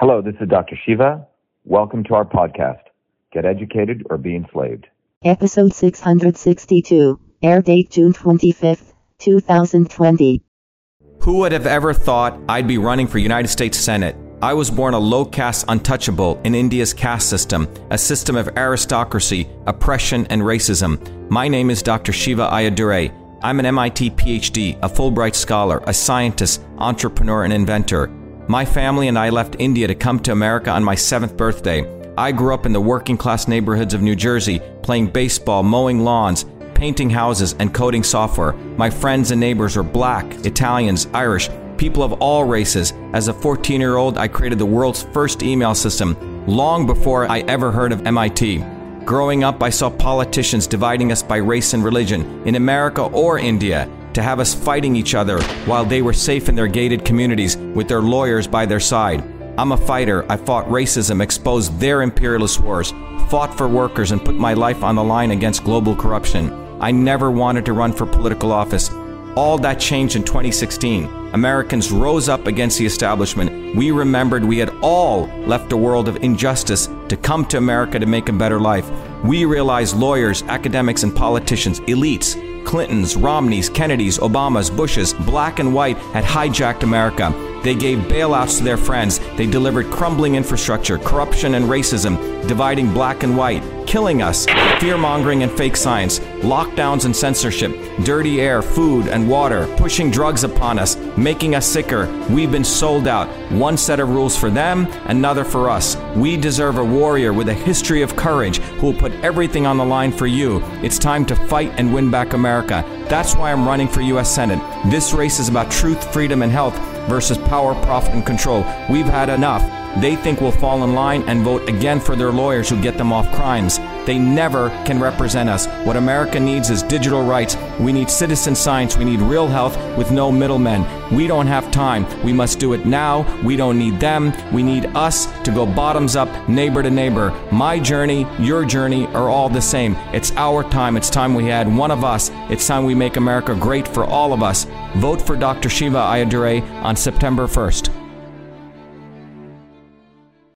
Hello, this is Dr. Shiva. Welcome to our podcast, Get Educated or Be Enslaved. Episode 662, air date June 25th, 2020. Who would have ever thought I'd be running for United States Senate? I was born a low caste untouchable in India's caste system, a system of aristocracy, oppression, and racism. My name is Dr. Shiva Ayyadurai. I'm an MIT PhD, a Fulbright scholar, a scientist, entrepreneur, and inventor. My family and I left India to come to America on my seventh birthday. I grew up in the working class neighborhoods of New Jersey, playing baseball, mowing lawns, painting houses, and coding software. My friends and neighbors were black, Italians, Irish, people of all races. As a 14 year old, I created the world's first email system, long before I ever heard of MIT. Growing up, I saw politicians dividing us by race and religion, in America or India to have us fighting each other while they were safe in their gated communities with their lawyers by their side. I'm a fighter. I fought racism, exposed their imperialist wars, fought for workers, and put my life on the line against global corruption. I never wanted to run for political office. All that changed in 2016. Americans rose up against the establishment. We remembered we had all left a world of injustice to come to America to make a better life. We realized lawyers, academics, and politicians, elites, Clintons, Romneys, Kennedys, Obamas, Bushes, black and white, had hijacked America. They gave bailouts to their friends. They delivered crumbling infrastructure, corruption and racism, dividing black and white, killing us, fear mongering and fake science, lockdowns and censorship, dirty air, food and water, pushing drugs upon us, making us sicker. We've been sold out. One set of rules for them, another for us. We deserve a warrior with a history of courage who will put everything on the line for you. It's time to fight and win back America. That's why I'm running for U.S. Senate. This race is about truth, freedom, and health versus power, profit, and control. We've had enough. They think we'll fall in line and vote again for their lawyers who get them off crimes. They never can represent us. What America needs is digital rights. We need citizen science. We need real health with no middlemen. We don't have time. We must do it now. We don't need them. We need us to go bottoms up, neighbor to neighbor. My journey, your journey are all the same. It's our time. It's time we had one of us. It's time we make America great for all of us. Vote for Dr. Shiva Ayyadurai on September 1st.